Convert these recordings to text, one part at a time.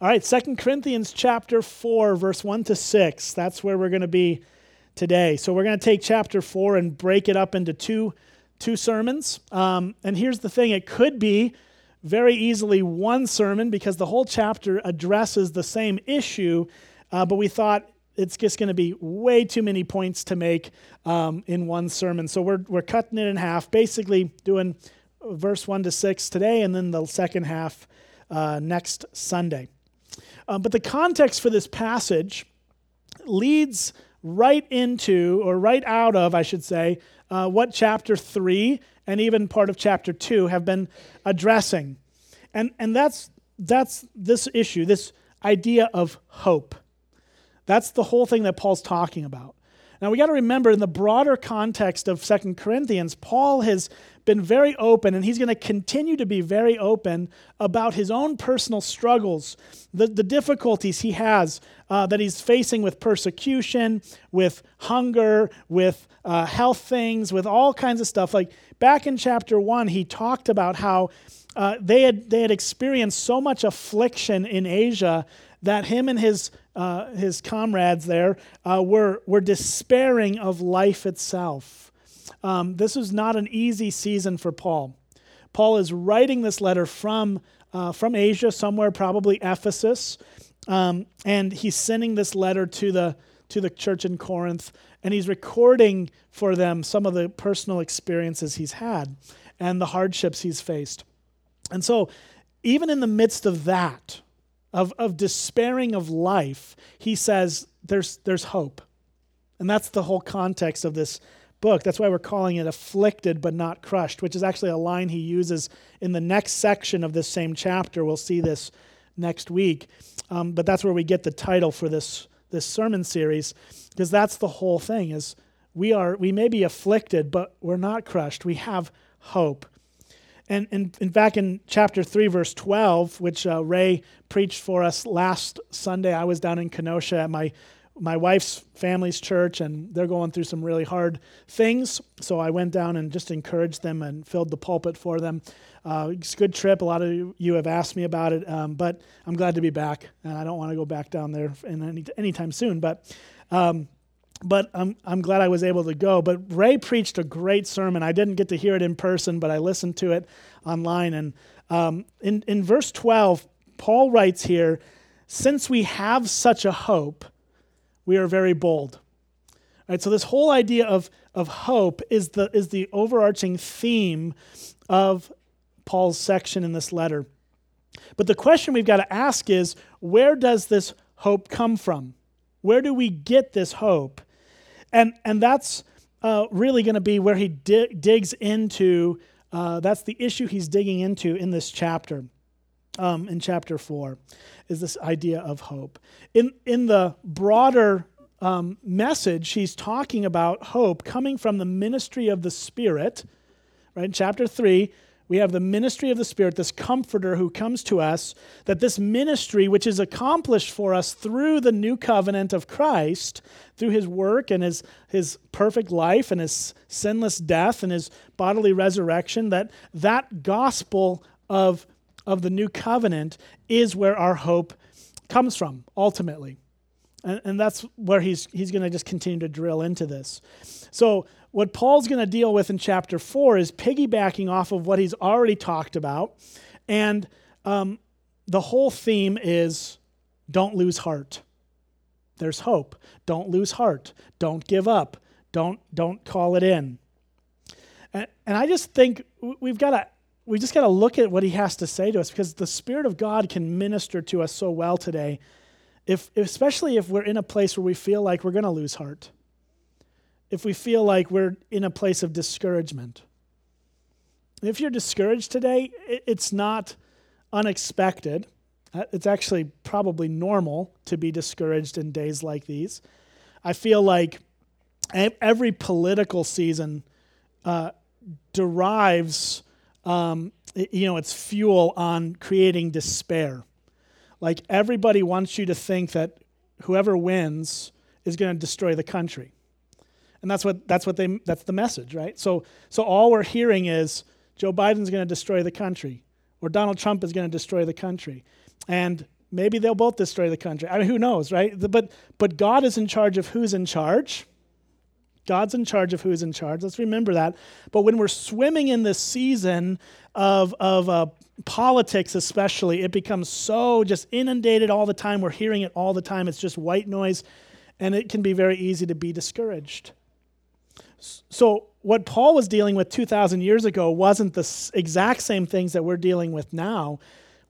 All right, Second Corinthians chapter 4, verse 1 to 6. That's where we're going to be today. So we're going to take chapter 4 and break it up into two, two sermons. Um, and here's the thing it could be very easily one sermon because the whole chapter addresses the same issue, uh, but we thought it's just going to be way too many points to make um, in one sermon. So we're, we're cutting it in half, basically doing verse 1 to 6 today and then the second half uh, next Sunday. Um, but the context for this passage leads right into, or right out of, I should say, uh, what chapter 3 and even part of chapter 2 have been addressing. And, and that's, that's this issue, this idea of hope. That's the whole thing that Paul's talking about. Now we got to remember in the broader context of Second Corinthians, Paul has been very open and he's going to continue to be very open about his own personal struggles, the, the difficulties he has uh, that he's facing with persecution, with hunger, with uh, health things, with all kinds of stuff. Like back in chapter one, he talked about how uh, they, had, they had experienced so much affliction in Asia that him and his, uh, his comrades there uh, were, were despairing of life itself. Um, this was not an easy season for Paul. Paul is writing this letter from, uh, from Asia, somewhere probably Ephesus, um, and he's sending this letter to the, to the church in Corinth, and he's recording for them some of the personal experiences he's had and the hardships he's faced. And so, even in the midst of that, of, of despairing of life, he says there's, there's hope. And that's the whole context of this book. That's why we're calling it afflicted but not crushed, which is actually a line he uses in the next section of this same chapter. We'll see this next week. Um, but that's where we get the title for this, this sermon series, because that's the whole thing is we are we may be afflicted, but we're not crushed. We have hope. And, and, and back in chapter 3, verse 12, which uh, Ray preached for us last Sunday, I was down in Kenosha at my, my wife's family's church, and they're going through some really hard things. So I went down and just encouraged them and filled the pulpit for them. Uh, it's a good trip. A lot of you have asked me about it, um, but I'm glad to be back. And I don't want to go back down there in any, anytime soon. But um, but I'm, I'm glad I was able to go. But Ray preached a great sermon. I didn't get to hear it in person, but I listened to it online. And um, in, in verse 12, Paul writes here Since we have such a hope, we are very bold. All right, so this whole idea of, of hope is the, is the overarching theme of Paul's section in this letter. But the question we've got to ask is where does this hope come from? Where do we get this hope? And, and that's uh, really going to be where he di- digs into, uh, that's the issue he's digging into in this chapter, um, in chapter four, is this idea of hope. In, in the broader um, message, he's talking about hope coming from the ministry of the Spirit, right? In chapter three, we have the ministry of the Spirit, this comforter who comes to us, that this ministry, which is accomplished for us through the new covenant of Christ, through his work and his, his perfect life and his sinless death and his bodily resurrection, that that gospel of, of the new covenant is where our hope comes from, ultimately. And, and that's where he's, he's going to just continue to drill into this. So, what Paul's going to deal with in chapter 4 is piggybacking off of what he's already talked about. And um, the whole theme is don't lose heart. There's hope. Don't lose heart. Don't give up. Don't, don't call it in. And, and I just think we've got to we just got to look at what he has to say to us because the spirit of god can minister to us so well today if, especially if we're in a place where we feel like we're going to lose heart if we feel like we're in a place of discouragement. If you're discouraged today, it's not unexpected. Uh, it's actually probably normal to be discouraged in days like these. I feel like every political season uh, derives, um, you know, its fuel on creating despair. Like everybody wants you to think that whoever wins is going to destroy the country. And that's what that's what they that's the message, right? So so all we're hearing is Joe Biden's going to destroy the country or Donald Trump is going to destroy the country. And maybe they'll both destroy the country. I mean, who knows, right? But, but God is in charge of who's in charge. God's in charge of who's in charge. Let's remember that. But when we're swimming in this season of, of uh, politics, especially, it becomes so just inundated all the time. We're hearing it all the time. It's just white noise, and it can be very easy to be discouraged. So, what Paul was dealing with 2,000 years ago wasn't the exact same things that we're dealing with now.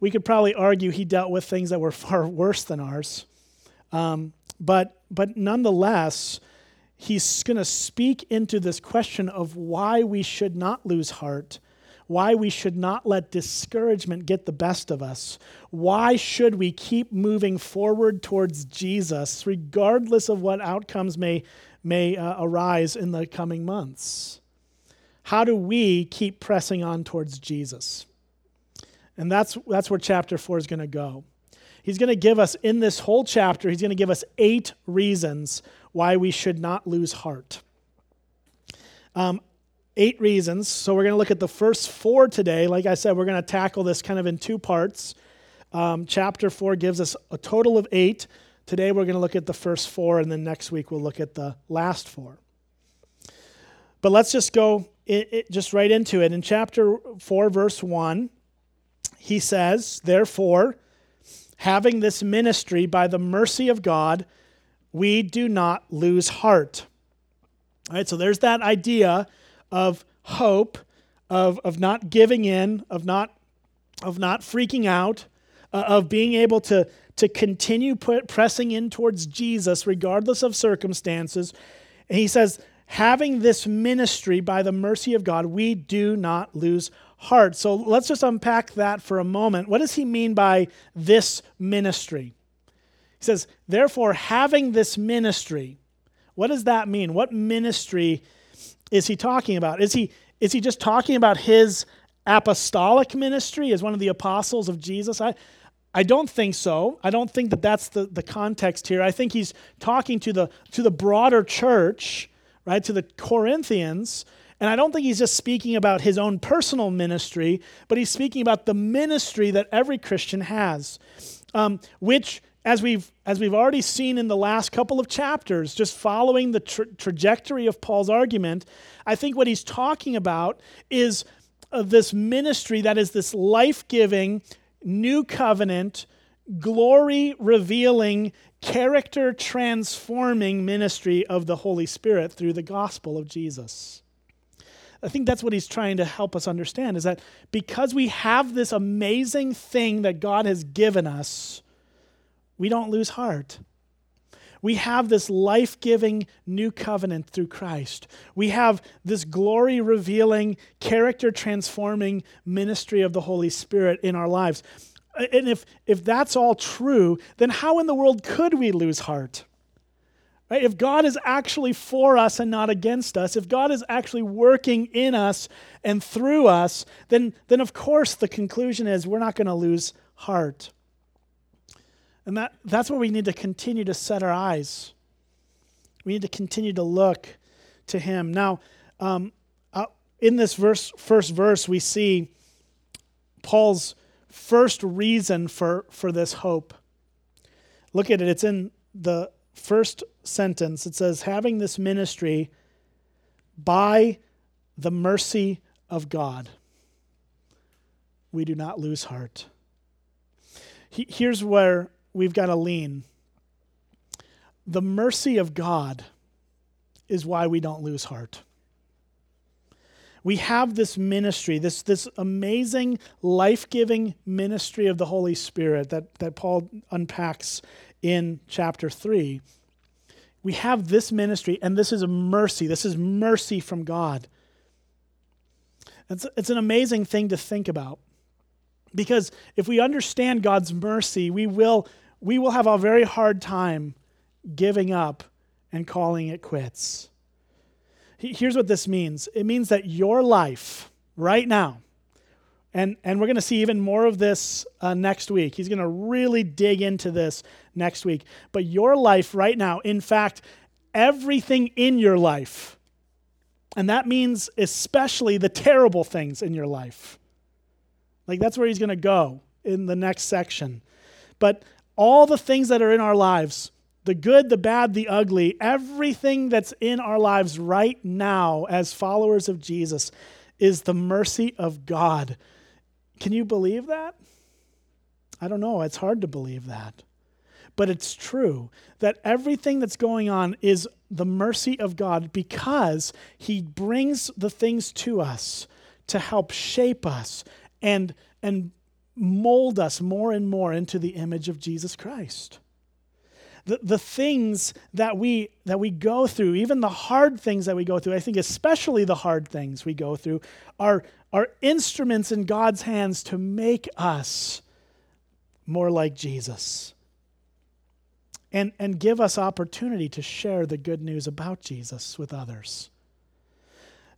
We could probably argue he dealt with things that were far worse than ours. Um, but, but nonetheless, he's going to speak into this question of why we should not lose heart, why we should not let discouragement get the best of us. Why should we keep moving forward towards Jesus, regardless of what outcomes may, may uh, arise in the coming months? How do we keep pressing on towards Jesus? And that's, that's where chapter 4 is going to go. He's going to give us, in this whole chapter, he's going to give us eight reasons why we should not lose heart. Um, eight reasons. So we're going to look at the first four today. Like I said, we're going to tackle this kind of in two parts. Um, chapter four gives us a total of eight. Today we're going to look at the first four, and then next week we'll look at the last four. But let's just go it, it, just right into it. In chapter 4, verse 1, he says, Therefore, having this ministry by the mercy of God, we do not lose heart. All right, so there's that idea of hope, of, of not giving in, of not, of not freaking out, uh, of being able to, to continue put, pressing in towards Jesus regardless of circumstances. And he says, having this ministry by the mercy of God, we do not lose heart. So let's just unpack that for a moment. What does he mean by this ministry? He says, therefore, having this ministry, what does that mean? What ministry is he talking about? Is he, is he just talking about his apostolic ministry as one of the apostles of Jesus? I, I don't think so. I don't think that that's the, the context here. I think he's talking to the, to the broader church, right, to the Corinthians. And I don't think he's just speaking about his own personal ministry, but he's speaking about the ministry that every Christian has, um, which as we've, as we've already seen in the last couple of chapters, just following the tra- trajectory of Paul's argument, I think what he's talking about is uh, this ministry that is this life giving, new covenant, glory revealing, character transforming ministry of the Holy Spirit through the gospel of Jesus. I think that's what he's trying to help us understand is that because we have this amazing thing that God has given us, we don't lose heart. We have this life giving new covenant through Christ. We have this glory revealing, character transforming ministry of the Holy Spirit in our lives. And if, if that's all true, then how in the world could we lose heart? Right? If God is actually for us and not against us, if God is actually working in us and through us, then, then of course the conclusion is we're not going to lose heart. And that, that's where we need to continue to set our eyes. We need to continue to look to Him. Now, um, uh, in this verse, first verse, we see Paul's first reason for, for this hope. Look at it, it's in the first sentence. It says, having this ministry by the mercy of God, we do not lose heart. He, here's where we've got to lean. The mercy of God is why we don't lose heart. We have this ministry, this, this amazing, life giving ministry of the Holy Spirit that, that Paul unpacks in chapter 3. We have this ministry, and this is a mercy. This is mercy from God. It's, it's an amazing thing to think about. Because if we understand God's mercy, we will, we will have a very hard time giving up and calling it quits. Here's what this means it means that your life right now, and, and we're going to see even more of this uh, next week. He's going to really dig into this next week. But your life right now, in fact, everything in your life, and that means especially the terrible things in your life. Like that's where he's going to go in the next section. but all the things that are in our lives, the good, the bad, the ugly, everything that's in our lives right now as followers of Jesus is the mercy of God. Can you believe that? I don't know. It's hard to believe that. But it's true that everything that's going on is the mercy of God because He brings the things to us to help shape us and, and mold us more and more into the image of Jesus Christ. The, the things that we that we go through, even the hard things that we go through, I think especially the hard things we go through, are, are instruments in God's hands to make us more like Jesus and, and give us opportunity to share the good news about Jesus with others.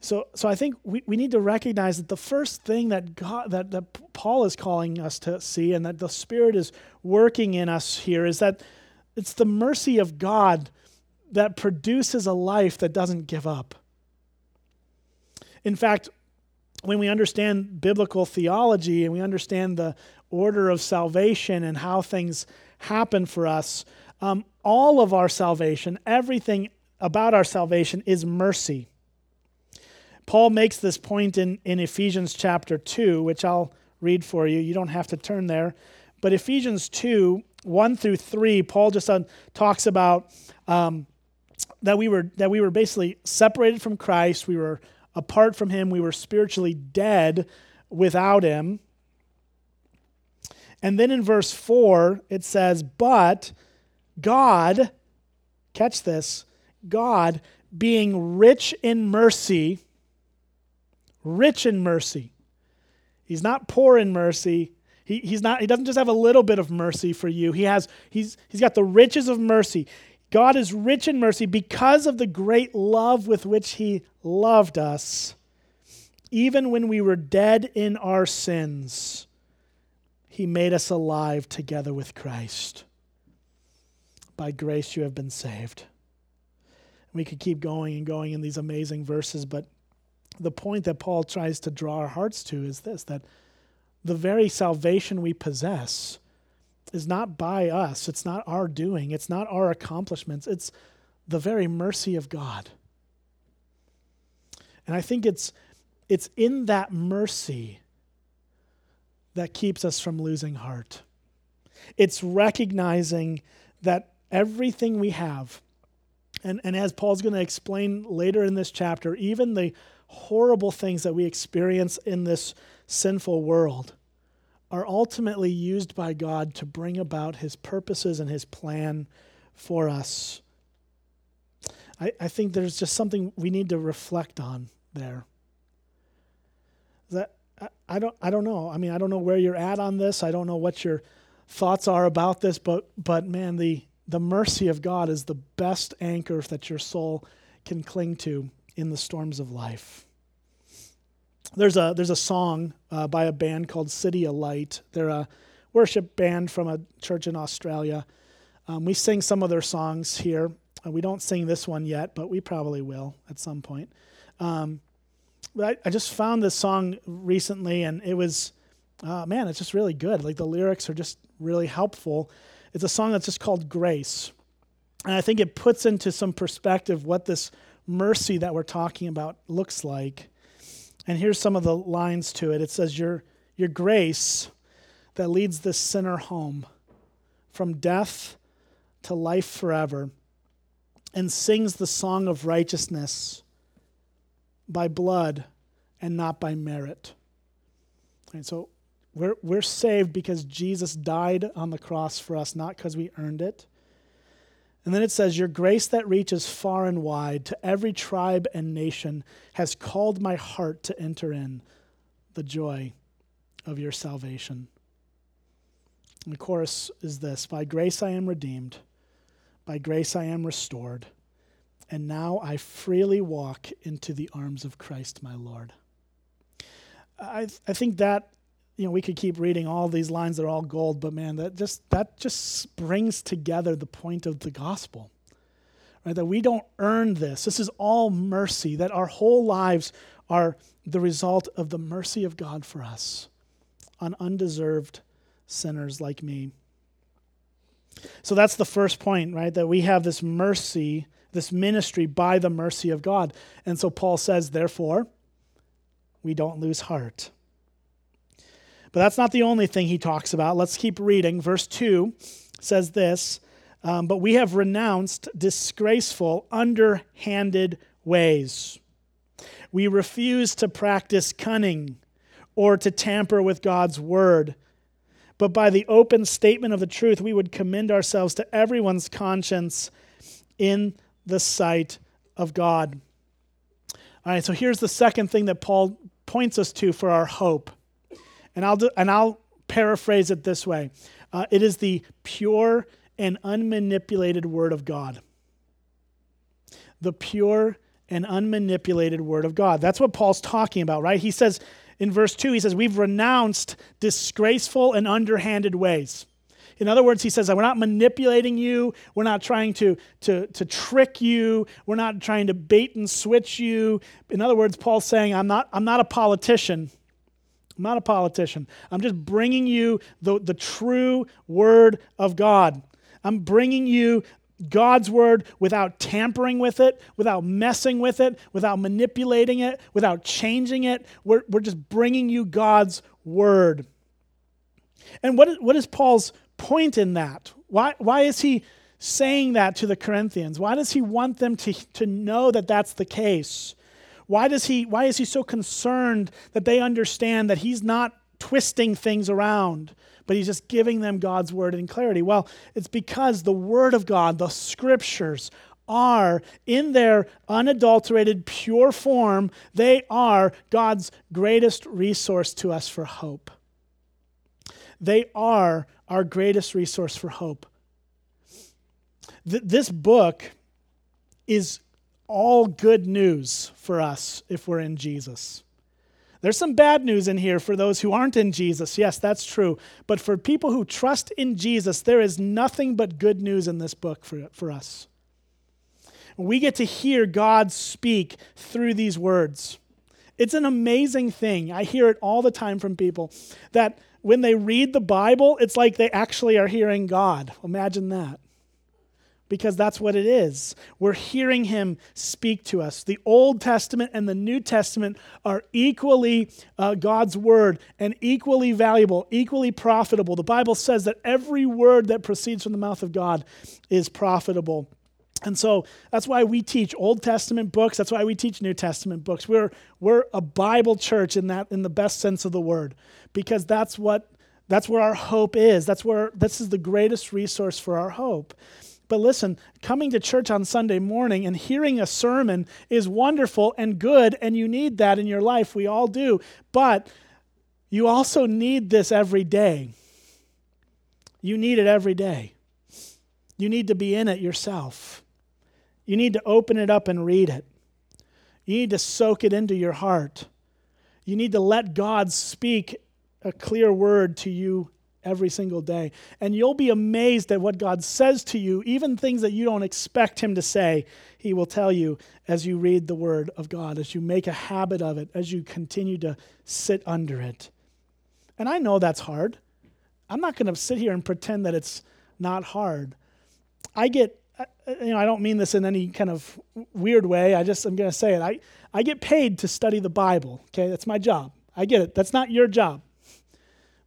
So, so I think we, we need to recognize that the first thing that God that, that Paul is calling us to see and that the Spirit is working in us here is that it's the mercy of God that produces a life that doesn't give up. In fact, when we understand biblical theology and we understand the order of salvation and how things happen for us, um, all of our salvation, everything about our salvation is mercy. Paul makes this point in, in Ephesians chapter 2, which I'll read for you. You don't have to turn there. But Ephesians 2, 1 through 3, Paul just uh, talks about um, that, we were, that we were basically separated from Christ. We were apart from him. We were spiritually dead without him. And then in verse 4, it says, But God, catch this, God being rich in mercy, rich in mercy. He's not poor in mercy. He, he's not, he doesn't just have a little bit of mercy for you. He has, he's, he's got the riches of mercy. God is rich in mercy because of the great love with which he loved us. Even when we were dead in our sins, he made us alive together with Christ. By grace you have been saved. We could keep going and going in these amazing verses, but the point that Paul tries to draw our hearts to is this that the very salvation we possess is not by us, it's not our doing, it's not our accomplishments, it's the very mercy of God. And I think it's it's in that mercy that keeps us from losing heart. It's recognizing that everything we have. And, and as Paul's going to explain later in this chapter, even the horrible things that we experience in this sinful world are ultimately used by God to bring about his purposes and his plan for us. I, I think there's just something we need to reflect on there. That I, I don't I don't know. I mean, I don't know where you're at on this. I don't know what your thoughts are about this, but but man, the the mercy of God is the best anchor that your soul can cling to in the storms of life. There's a, there's a song uh, by a band called CityAlight. They're a worship band from a church in Australia. Um, we sing some of their songs here. Uh, we don't sing this one yet, but we probably will at some point. Um, but I, I, just found this song recently, and it was, uh, man, it's just really good. Like the lyrics are just really helpful. It's a song that's just called Grace. And I think it puts into some perspective what this mercy that we're talking about looks like. And here's some of the lines to it. It says, Your, your grace that leads this sinner home from death to life forever and sings the song of righteousness by blood and not by merit. And so we're, we're saved because Jesus died on the cross for us, not because we earned it. And then it says, Your grace that reaches far and wide to every tribe and nation has called my heart to enter in the joy of your salvation. And the chorus is this By grace I am redeemed, by grace I am restored, and now I freely walk into the arms of Christ my Lord. I, I think that you know, we could keep reading all these lines that are all gold, but man, that just that just brings together the point of the gospel. Right? That we don't earn this. This is all mercy, that our whole lives are the result of the mercy of God for us on undeserved sinners like me. So that's the first point, right? That we have this mercy, this ministry by the mercy of God. And so Paul says, therefore, we don't lose heart. But that's not the only thing he talks about. Let's keep reading. Verse 2 says this um, But we have renounced disgraceful, underhanded ways. We refuse to practice cunning or to tamper with God's word. But by the open statement of the truth, we would commend ourselves to everyone's conscience in the sight of God. All right, so here's the second thing that Paul points us to for our hope. And I'll, do, and I'll paraphrase it this way uh, it is the pure and unmanipulated Word of God. The pure and unmanipulated Word of God. That's what Paul's talking about, right? He says in verse 2, he says, We've renounced disgraceful and underhanded ways. In other words, he says, We're not manipulating you. We're not trying to, to, to trick you. We're not trying to bait and switch you. In other words, Paul's saying, I'm not, I'm not a politician. I'm not a politician. I'm just bringing you the, the true word of God. I'm bringing you God's word without tampering with it, without messing with it, without manipulating it, without changing it. We're, we're just bringing you God's word. And what is, what is Paul's point in that? Why, why is he saying that to the Corinthians? Why does he want them to, to know that that's the case? Why, does he, why is he so concerned that they understand that he's not twisting things around, but he's just giving them God's word in clarity? Well, it's because the word of God, the scriptures, are in their unadulterated, pure form, they are God's greatest resource to us for hope. They are our greatest resource for hope. Th- this book is all good news for us if we're in Jesus. There's some bad news in here for those who aren't in Jesus. Yes, that's true. But for people who trust in Jesus, there is nothing but good news in this book for, for us. We get to hear God speak through these words. It's an amazing thing. I hear it all the time from people that when they read the Bible, it's like they actually are hearing God. Imagine that. Because that's what it is. We're hearing Him speak to us. The Old Testament and the New Testament are equally uh, God's Word and equally valuable, equally profitable. The Bible says that every word that proceeds from the mouth of God is profitable. And so that's why we teach Old Testament books. That's why we teach New Testament books. We're, we're a Bible church in that in the best sense of the word, because that's what that's where our hope is. That's where this is the greatest resource for our hope. But listen, coming to church on Sunday morning and hearing a sermon is wonderful and good, and you need that in your life. We all do. But you also need this every day. You need it every day. You need to be in it yourself. You need to open it up and read it. You need to soak it into your heart. You need to let God speak a clear word to you every single day. And you'll be amazed at what God says to you, even things that you don't expect Him to say. He will tell you as you read the Word of God, as you make a habit of it, as you continue to sit under it. And I know that's hard. I'm not going to sit here and pretend that it's not hard. I get you know, I don't mean this in any kind of weird way. I just, I'm going to say it. I, I get paid to study the Bible, okay? That's my job. I get it. That's not your job.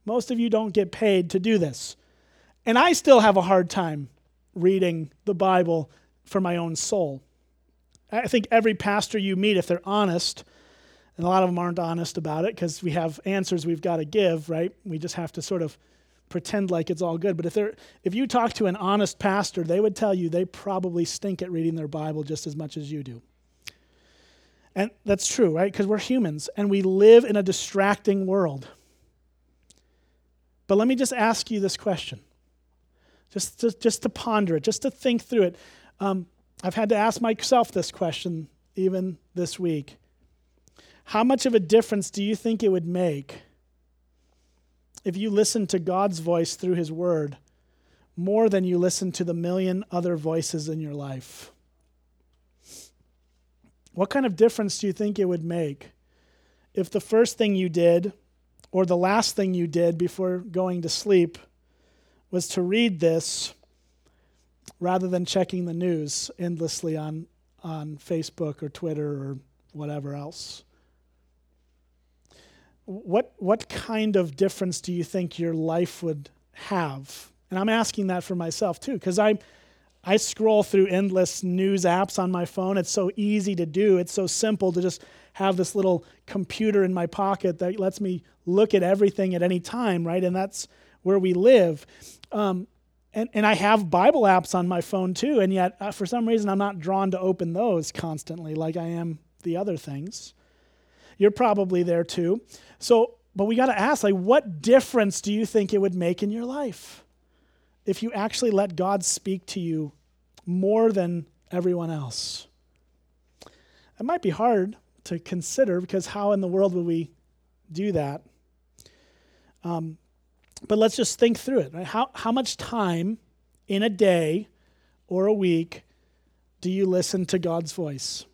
Most of you don't get paid to do this. And I still have a hard time reading the Bible for my own soul. I think every pastor you meet, if they're honest, and a lot of them aren't honest about it because we have answers we've got to give, right? We just have to sort of pretend like it's all good. But if, they're, if you talk to an honest pastor, they would tell you they probably stink at reading their Bible just as much as you do. And that's true, right? Because we're humans and we live in a distracting world. But let me just ask you this question, just to, just to ponder it, just to think through it. Um, I've had to ask myself this question even this week. How much of a difference do you think it would make if you listened to God's voice through His Word more than you listen to the million other voices in your life? What kind of difference do you think it would make if the first thing you did or the last thing you did before going to sleep was to read this rather than checking the news endlessly on, on Facebook or Twitter or whatever else? What, what kind of difference do you think your life would have? And I'm asking that for myself too, because I, I scroll through endless news apps on my phone. It's so easy to do, it's so simple to just have this little computer in my pocket that lets me look at everything at any time, right? And that's where we live. Um, and, and I have Bible apps on my phone too, and yet uh, for some reason I'm not drawn to open those constantly like I am the other things. You're probably there too. So, but we got to ask, like, what difference do you think it would make in your life if you actually let God speak to you more than everyone else? It might be hard to consider because how in the world would we do that? Um, but let's just think through it. Right? How, how much time in a day or a week do you listen to God's voice?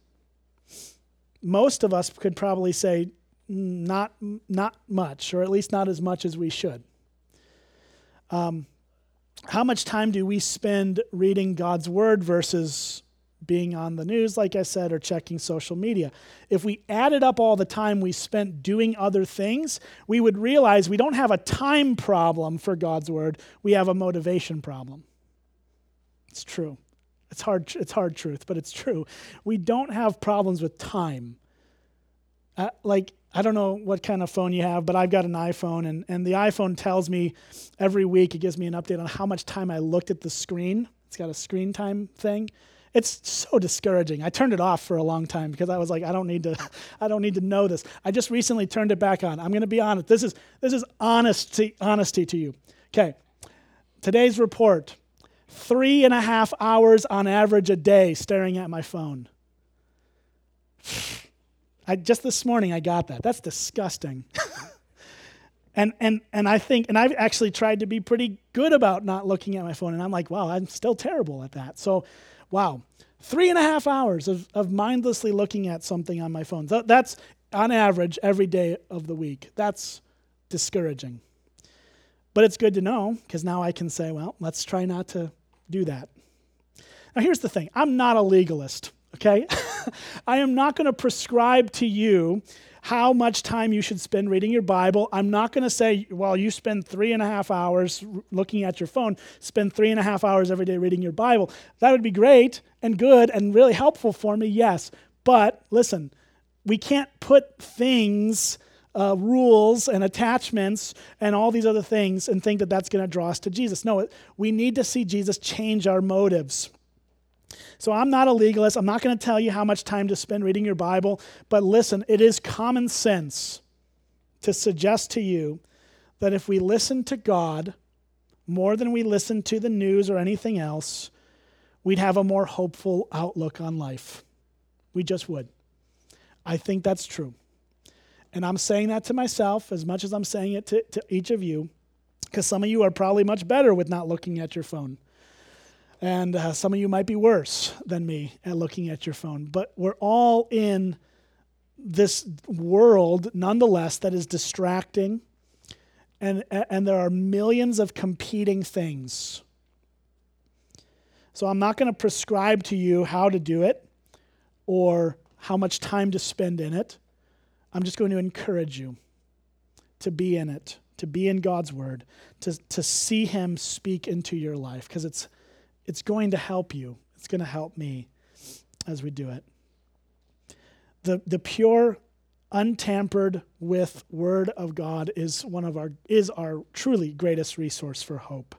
Most of us could probably say mm, not, not much, or at least not as much as we should. Um, how much time do we spend reading God's word versus being on the news, like I said, or checking social media. If we added up all the time we spent doing other things, we would realize we don't have a time problem for God's word, we have a motivation problem. It's true. It's hard, it's hard truth, but it's true. We don't have problems with time. Uh, like, I don't know what kind of phone you have, but I've got an iPhone, and, and the iPhone tells me every week, it gives me an update on how much time I looked at the screen. It's got a screen time thing. It's so discouraging. I turned it off for a long time because I was like, I don't need to, I don't need to know this. I just recently turned it back on. I'm going to be honest. This is this is honesty, honesty to you. Okay. Today's report: three and a half hours on average a day staring at my phone. I just this morning I got that. That's disgusting. and and and I think and I've actually tried to be pretty good about not looking at my phone, and I'm like, wow, I'm still terrible at that. So Wow. Three and a half hours of, of mindlessly looking at something on my phone. That's on average every day of the week. That's discouraging. But it's good to know because now I can say, well, let's try not to do that. Now, here's the thing I'm not a legalist, okay? I am not going to prescribe to you how much time you should spend reading your Bible. I'm not going to say, well, you spend three and a half hours looking at your phone, spend three and a half hours every day reading your Bible. That would be great and good and really helpful for me, yes. But listen, we can't put things, uh, rules, and attachments and all these other things and think that that's going to draw us to Jesus. No, we need to see Jesus change our motives. So I'm not a legalist. I'm not going to tell you how much time to spend reading your Bible, but listen, it is common sense to suggest to you that if we listen to God more than we listen to the news or anything else, we'd have a more hopeful outlook on life. We just would. I think that's true. And I'm saying that to myself as much as I'm saying it to, to each of you, because some of you are probably much better with not looking at your phone. And uh, some of you might be worse than me at looking at your phone. But we're all in this world, nonetheless, that is distracting. And, and there are millions of competing things. So I'm not going to prescribe to you how to do it or how much time to spend in it. I'm just going to encourage you to be in it, to be in God's Word, to, to see Him speak into your life, because it's it's going to help you. It's going to help me as we do it. The, the pure, untampered with Word of God is one of our is our truly greatest resource for hope.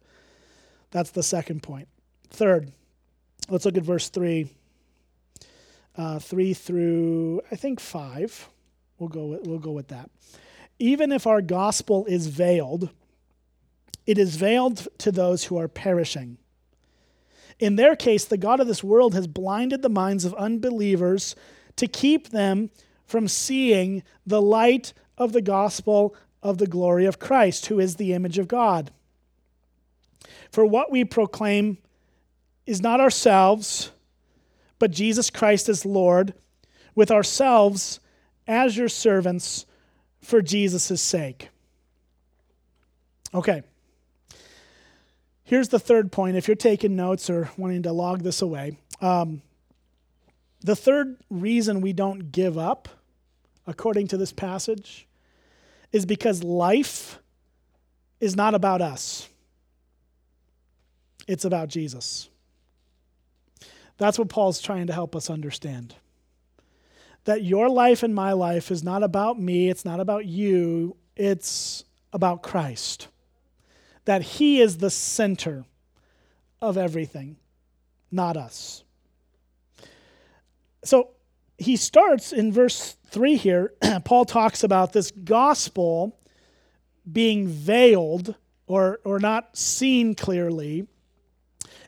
That's the second point. Third, let's look at verse three. Uh, three through I think five. We'll go with, we'll go with that. Even if our gospel is veiled, it is veiled to those who are perishing in their case, the God of this world has blinded the minds of unbelievers to keep them from seeing the light of the gospel of the glory of Christ, who is the image of God. For what we proclaim is not ourselves, but Jesus Christ as Lord, with ourselves as your servants for Jesus' sake. Okay. Here's the third point if you're taking notes or wanting to log this away. Um, the third reason we don't give up, according to this passage, is because life is not about us, it's about Jesus. That's what Paul's trying to help us understand. That your life and my life is not about me, it's not about you, it's about Christ. That He is the center of everything, not us. So he starts in verse 3 here. Paul talks about this gospel being veiled or, or not seen clearly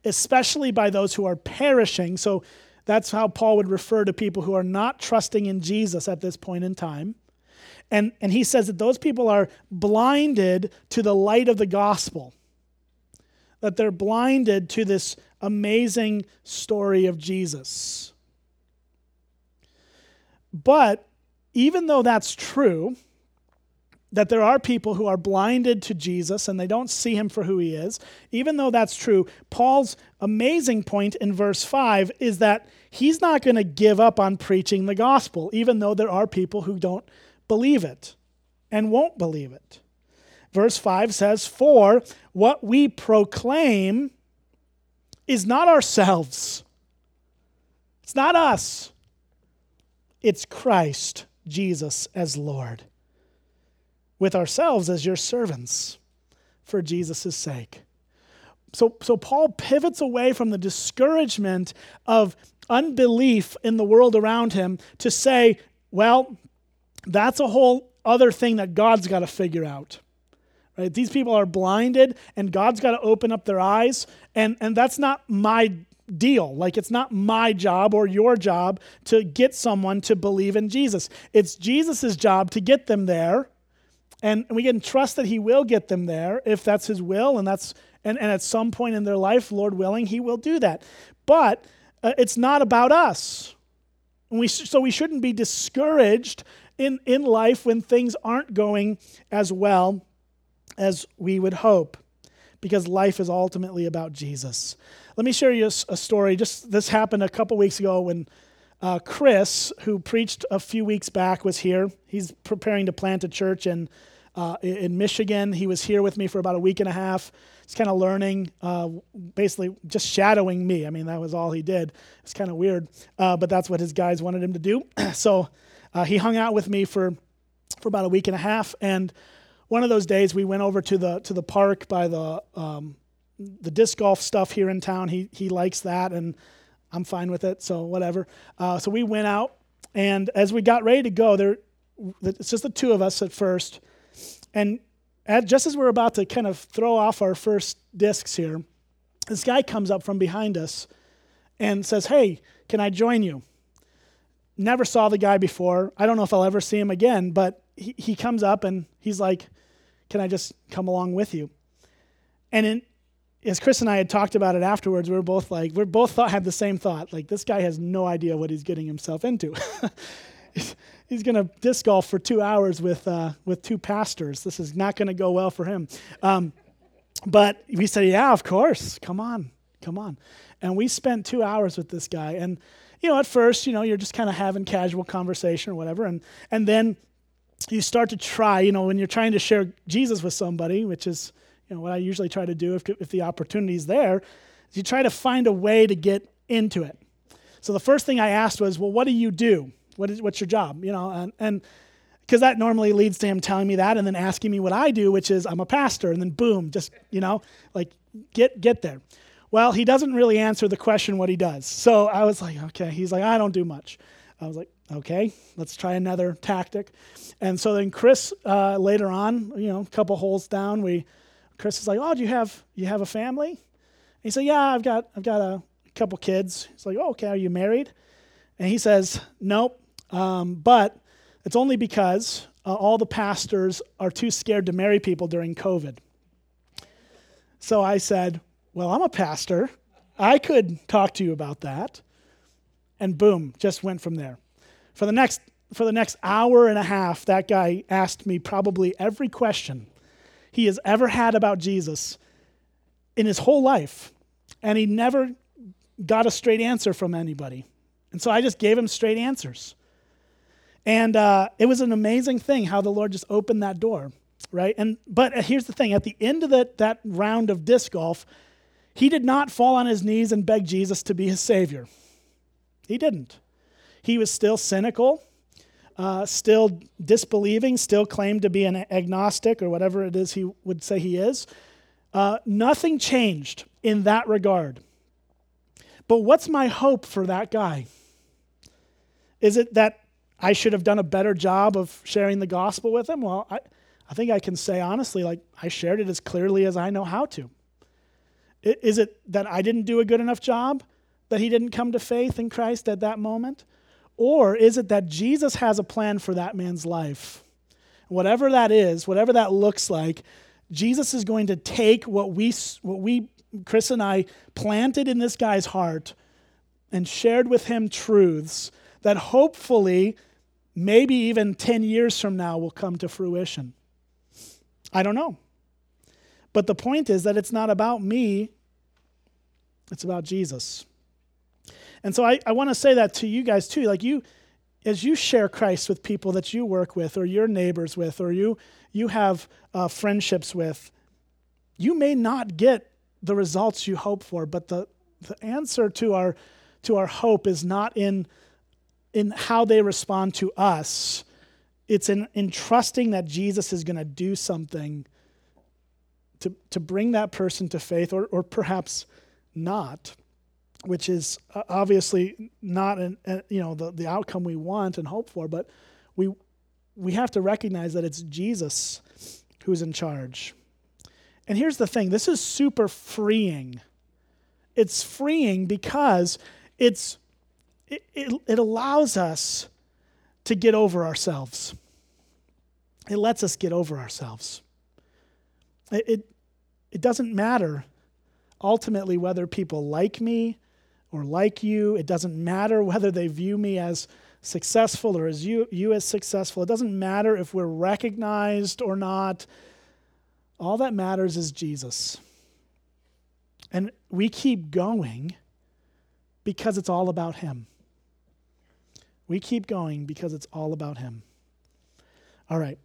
especially by those who are perishing. So that's how Paul would refer to people who are not trusting in Jesus at this point in time. And, and he says that those people are blinded to the light of the gospel, that they're blinded to this amazing story of Jesus. But even though that's true, that there are people who are blinded to Jesus and they don't see him for who he is. Even though that's true, Paul's amazing point in verse 5 is that he's not going to give up on preaching the gospel, even though there are people who don't believe it and won't believe it. Verse 5 says, For what we proclaim is not ourselves, it's not us, it's Christ Jesus as Lord with ourselves as your servants for Jesus' sake. So, so Paul pivots away from the discouragement of unbelief in the world around him to say, well, that's a whole other thing that God's got to figure out. Right? These people are blinded and God's got to open up their eyes and and that's not my deal. Like it's not my job or your job to get someone to believe in Jesus. It's Jesus' job to get them there and we can trust that He will get them there if that's His will, and that's and, and at some point in their life, Lord willing, He will do that. But uh, it's not about us. We, so we shouldn't be discouraged in, in life when things aren't going as well as we would hope, because life is ultimately about Jesus. Let me share you a, story. Just this happened a couple weeks ago when uh, Chris, who preached a few weeks back, was here. He's preparing to plant a church in uh, in Michigan. He was here with me for about a week and a half. He's kind of learning, uh, basically just shadowing me. I mean, that was all he did. It's kind of weird, uh, but that's what his guys wanted him to do. so uh, he hung out with me for for about a week and a half. And one of those days, we went over to the to the park by the um, the disc golf stuff here in town. He he likes that, and I'm fine with it. So whatever. Uh, so we went out, and as we got ready to go, there it's just the two of us at first and at, just as we're about to kind of throw off our first discs here, this guy comes up from behind us and says, Hey, can I join you? Never saw the guy before. I don't know if I'll ever see him again, but he, he comes up and he's like, Can I just come along with you? And in, as Chris and I had talked about it afterwards, we were both like, we both thought, had the same thought. Like, this guy has no idea what he's getting himself into. he's going to disc golf for two hours with, uh, with two pastors. This is not going to go well for him. Um, but we said, yeah, of course. Come on. Come on. And we spent two hours with this guy. And, you know, at first, you know, you're just kind of having casual conversation or whatever. And, and then you start to try, you know, when you're trying to share Jesus with somebody, which is, you know, what I usually try to do if, if the opportunity is there, you try to find a way to get into it. So the first thing I asked was, well, what do you do? What is, what's your job? You know, and, and because that normally leads to him telling me that and then asking me what I do, which is I'm a pastor, and then boom, just you know, like get get there. Well, he doesn't really answer the question what he does. So I was like, okay. He's like, I don't do much. I was like, okay, let's try another tactic. And so then Chris uh, later on, you know, a couple holes down, we Chris is like, oh, do you have you have a family? And he said, yeah, I've got I've got a couple kids. He's like, oh, okay, are you married? And he says, nope. Um, but it's only because uh, all the pastors are too scared to marry people during COVID. So I said, Well, I'm a pastor. I could talk to you about that. And boom, just went from there. For the next for the next hour and a half, that guy asked me probably every question he has ever had about Jesus in his whole life, and he never got a straight answer from anybody. And so I just gave him straight answers. And uh, it was an amazing thing how the Lord just opened that door, right? And but here's the thing: at the end of that that round of disc golf, he did not fall on his knees and beg Jesus to be his savior. He didn't. He was still cynical, uh, still disbelieving, still claimed to be an agnostic or whatever it is he would say he is. Uh, nothing changed in that regard. But what's my hope for that guy? Is it that I should have done a better job of sharing the gospel with him? Well, I, I think I can say honestly, like, I shared it as clearly as I know how to. Is it that I didn't do a good enough job? That he didn't come to faith in Christ at that moment? Or is it that Jesus has a plan for that man's life? Whatever that is, whatever that looks like, Jesus is going to take what we, what we, Chris and I, planted in this guy's heart and shared with him truths that hopefully, maybe even 10 years from now, will come to fruition. I don't know. But the point is that it's not about me, it's about Jesus. And so I, I want to say that to you guys too. Like you, as you share Christ with people that you work with or your neighbors with or you, you have uh, friendships with, you may not get the results you hope for, but the, the answer to our, to our hope is not in, in how they respond to us. It's in, in trusting that Jesus is going to do something to, to bring that person to faith, or, or perhaps not, which is uh, obviously not an, you know the, the outcome we want and hope for, but we, we have to recognize that it's Jesus who's in charge. And here's the thing this is super freeing. It's freeing because it's, it, it, it allows us to get over ourselves. It lets us get over ourselves. It, it, it doesn't matter ultimately whether people like me or like you. It doesn't matter whether they view me as successful or as you, you as successful. It doesn't matter if we're recognized or not. All that matters is Jesus. And we keep going because it's all about Him. We keep going because it's all about Him. All right,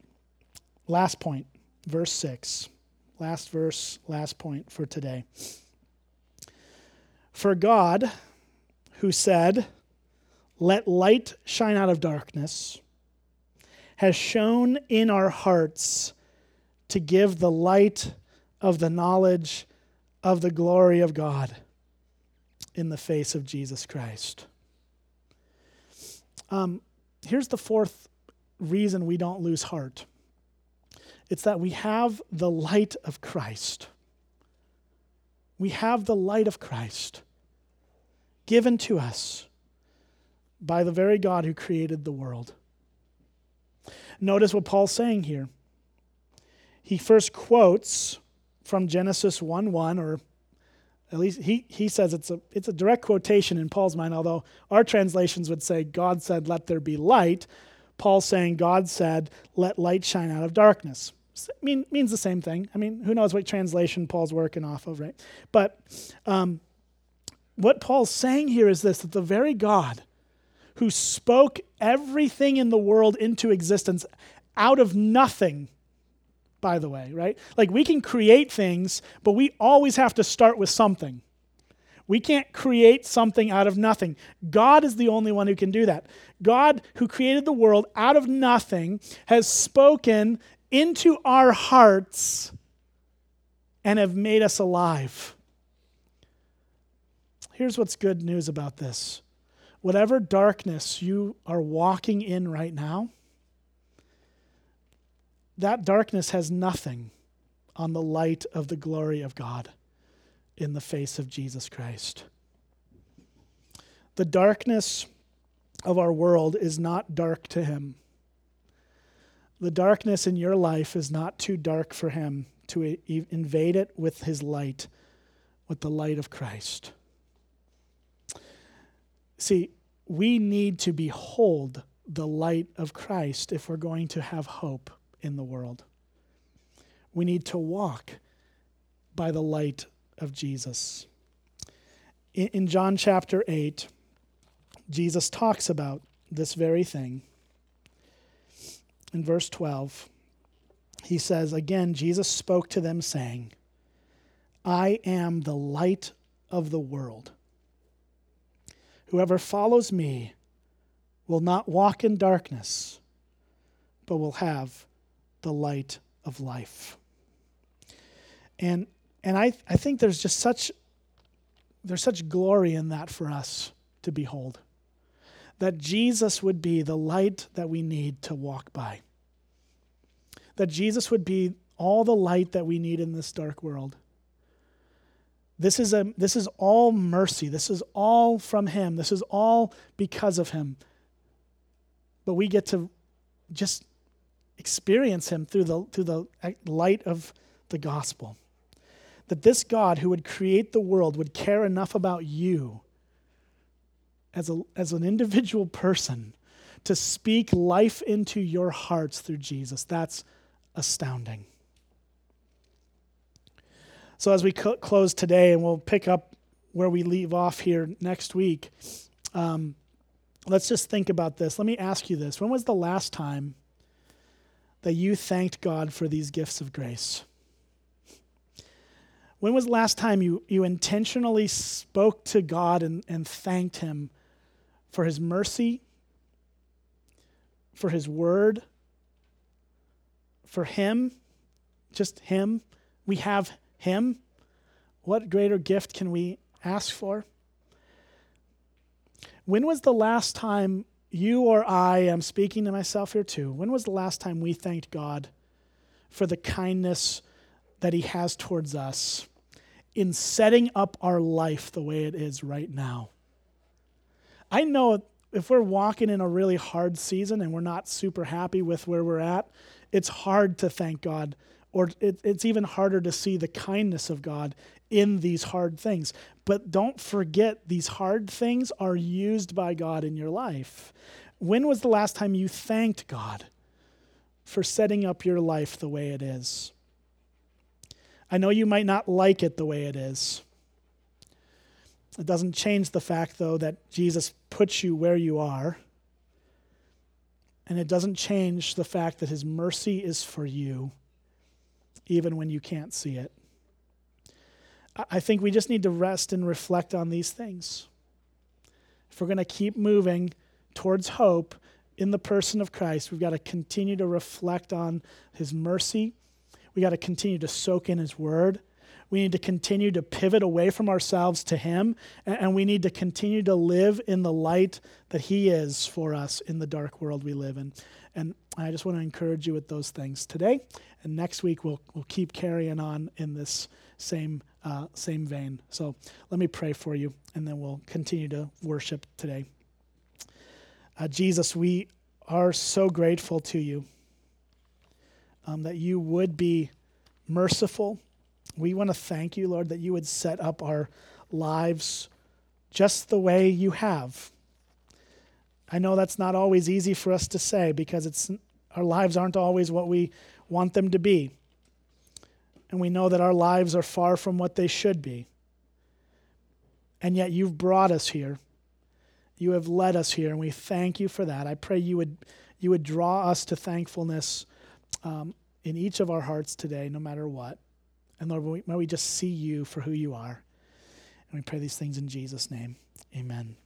last point, verse 6. Last verse, last point for today. For God, who said, Let light shine out of darkness, has shone in our hearts to give the light of the knowledge of the glory of God in the face of Jesus Christ. Um, here's the fourth reason we don't lose heart it's that we have the light of Christ. We have the light of Christ given to us by the very God who created the world. Notice what Paul's saying here. He first quotes from Genesis 1 1, or at least he, he says it's a, it's a direct quotation in Paul's mind, although our translations would say, God said, Let there be light. Paul saying, God said, Let light shine out of darkness mean, means the same thing. I mean, who knows what translation Paul's working off of, right? But um, what Paul's saying here is this that the very God who spoke everything in the world into existence out of nothing, by the way, right? Like we can create things, but we always have to start with something. We can't create something out of nothing. God is the only one who can do that. God, who created the world out of nothing, has spoken into our hearts and have made us alive. Here's what's good news about this whatever darkness you are walking in right now, that darkness has nothing on the light of the glory of God in the face of Jesus Christ. The darkness of our world is not dark to him. The darkness in your life is not too dark for him to invade it with his light, with the light of Christ. See, we need to behold the light of Christ if we're going to have hope in the world. We need to walk by the light of Jesus. In, John chapter 8, Jesus talks about this very thing. In verse 12, he says, Again, Jesus spoke to them, saying, I am the light of the world. Whoever follows me will not walk in darkness, but will have the light of life. And and I, I think there's just such there's such glory in that for us to behold. That Jesus would be the light that we need to walk by. That Jesus would be all the light that we need in this dark world. This is, a, this is all mercy. This is all from Him. This is all because of Him. But we get to just experience Him through the, through the light of the gospel. That this God who would create the world would care enough about you as, a, as an individual person to speak life into your hearts through Jesus. That's astounding. So, as we close today, and we'll pick up where we leave off here next week, um, let's just think about this. Let me ask you this When was the last time that you thanked God for these gifts of grace? When was the last time you, you intentionally spoke to God and, and thanked Him for His mercy, for His word, for Him, just Him? We have him? What greater gift can we ask for? When was the last time you or I, am speaking to myself here too, when was the last time we thanked God for the kindness that He has towards us in setting up our life the way it is right now? I know if we're walking in a really hard season and we're not super happy with where we're at, it's hard to thank God or it, it's even harder to see the kindness of God in these hard things. But don't forget, these hard things are used by God in your life. When was the last time you thanked God for setting up your life the way it is? I know you might not like it the way it is. It doesn't change the fact, though, that Jesus puts you where you are. And it doesn't change the fact that his mercy is for you even when you can't see it. I think we just need to rest and reflect on these things. If we're going to keep moving towards hope in the person of Christ, we've got to continue to reflect on his mercy. We've got to continue to soak in his word. We need to continue to pivot away from ourselves to him, and we need to continue to live in the light that he is for us in the dark world we live in. And I just want to encourage you with those things today. And next week, we'll, we'll keep carrying on in this same, uh, same vein. So let me pray for you, and then we'll continue to worship today. Uh, Jesus, we are so grateful to you um, that you would be merciful. We want to thank you, Lord, that you would set up our lives just the way you have. I know that's not always easy for us to say because it's our lives aren't always what we want them to be. And we know that our lives are far from what they should be. And yet you've brought us here. You have led us here, and we thank you for that. I pray you would, you would draw us to thankfulness um, in each of our hearts today, no matter what. And Lord, may we just see you for who you are. And we pray these things in Jesus' name. Amen.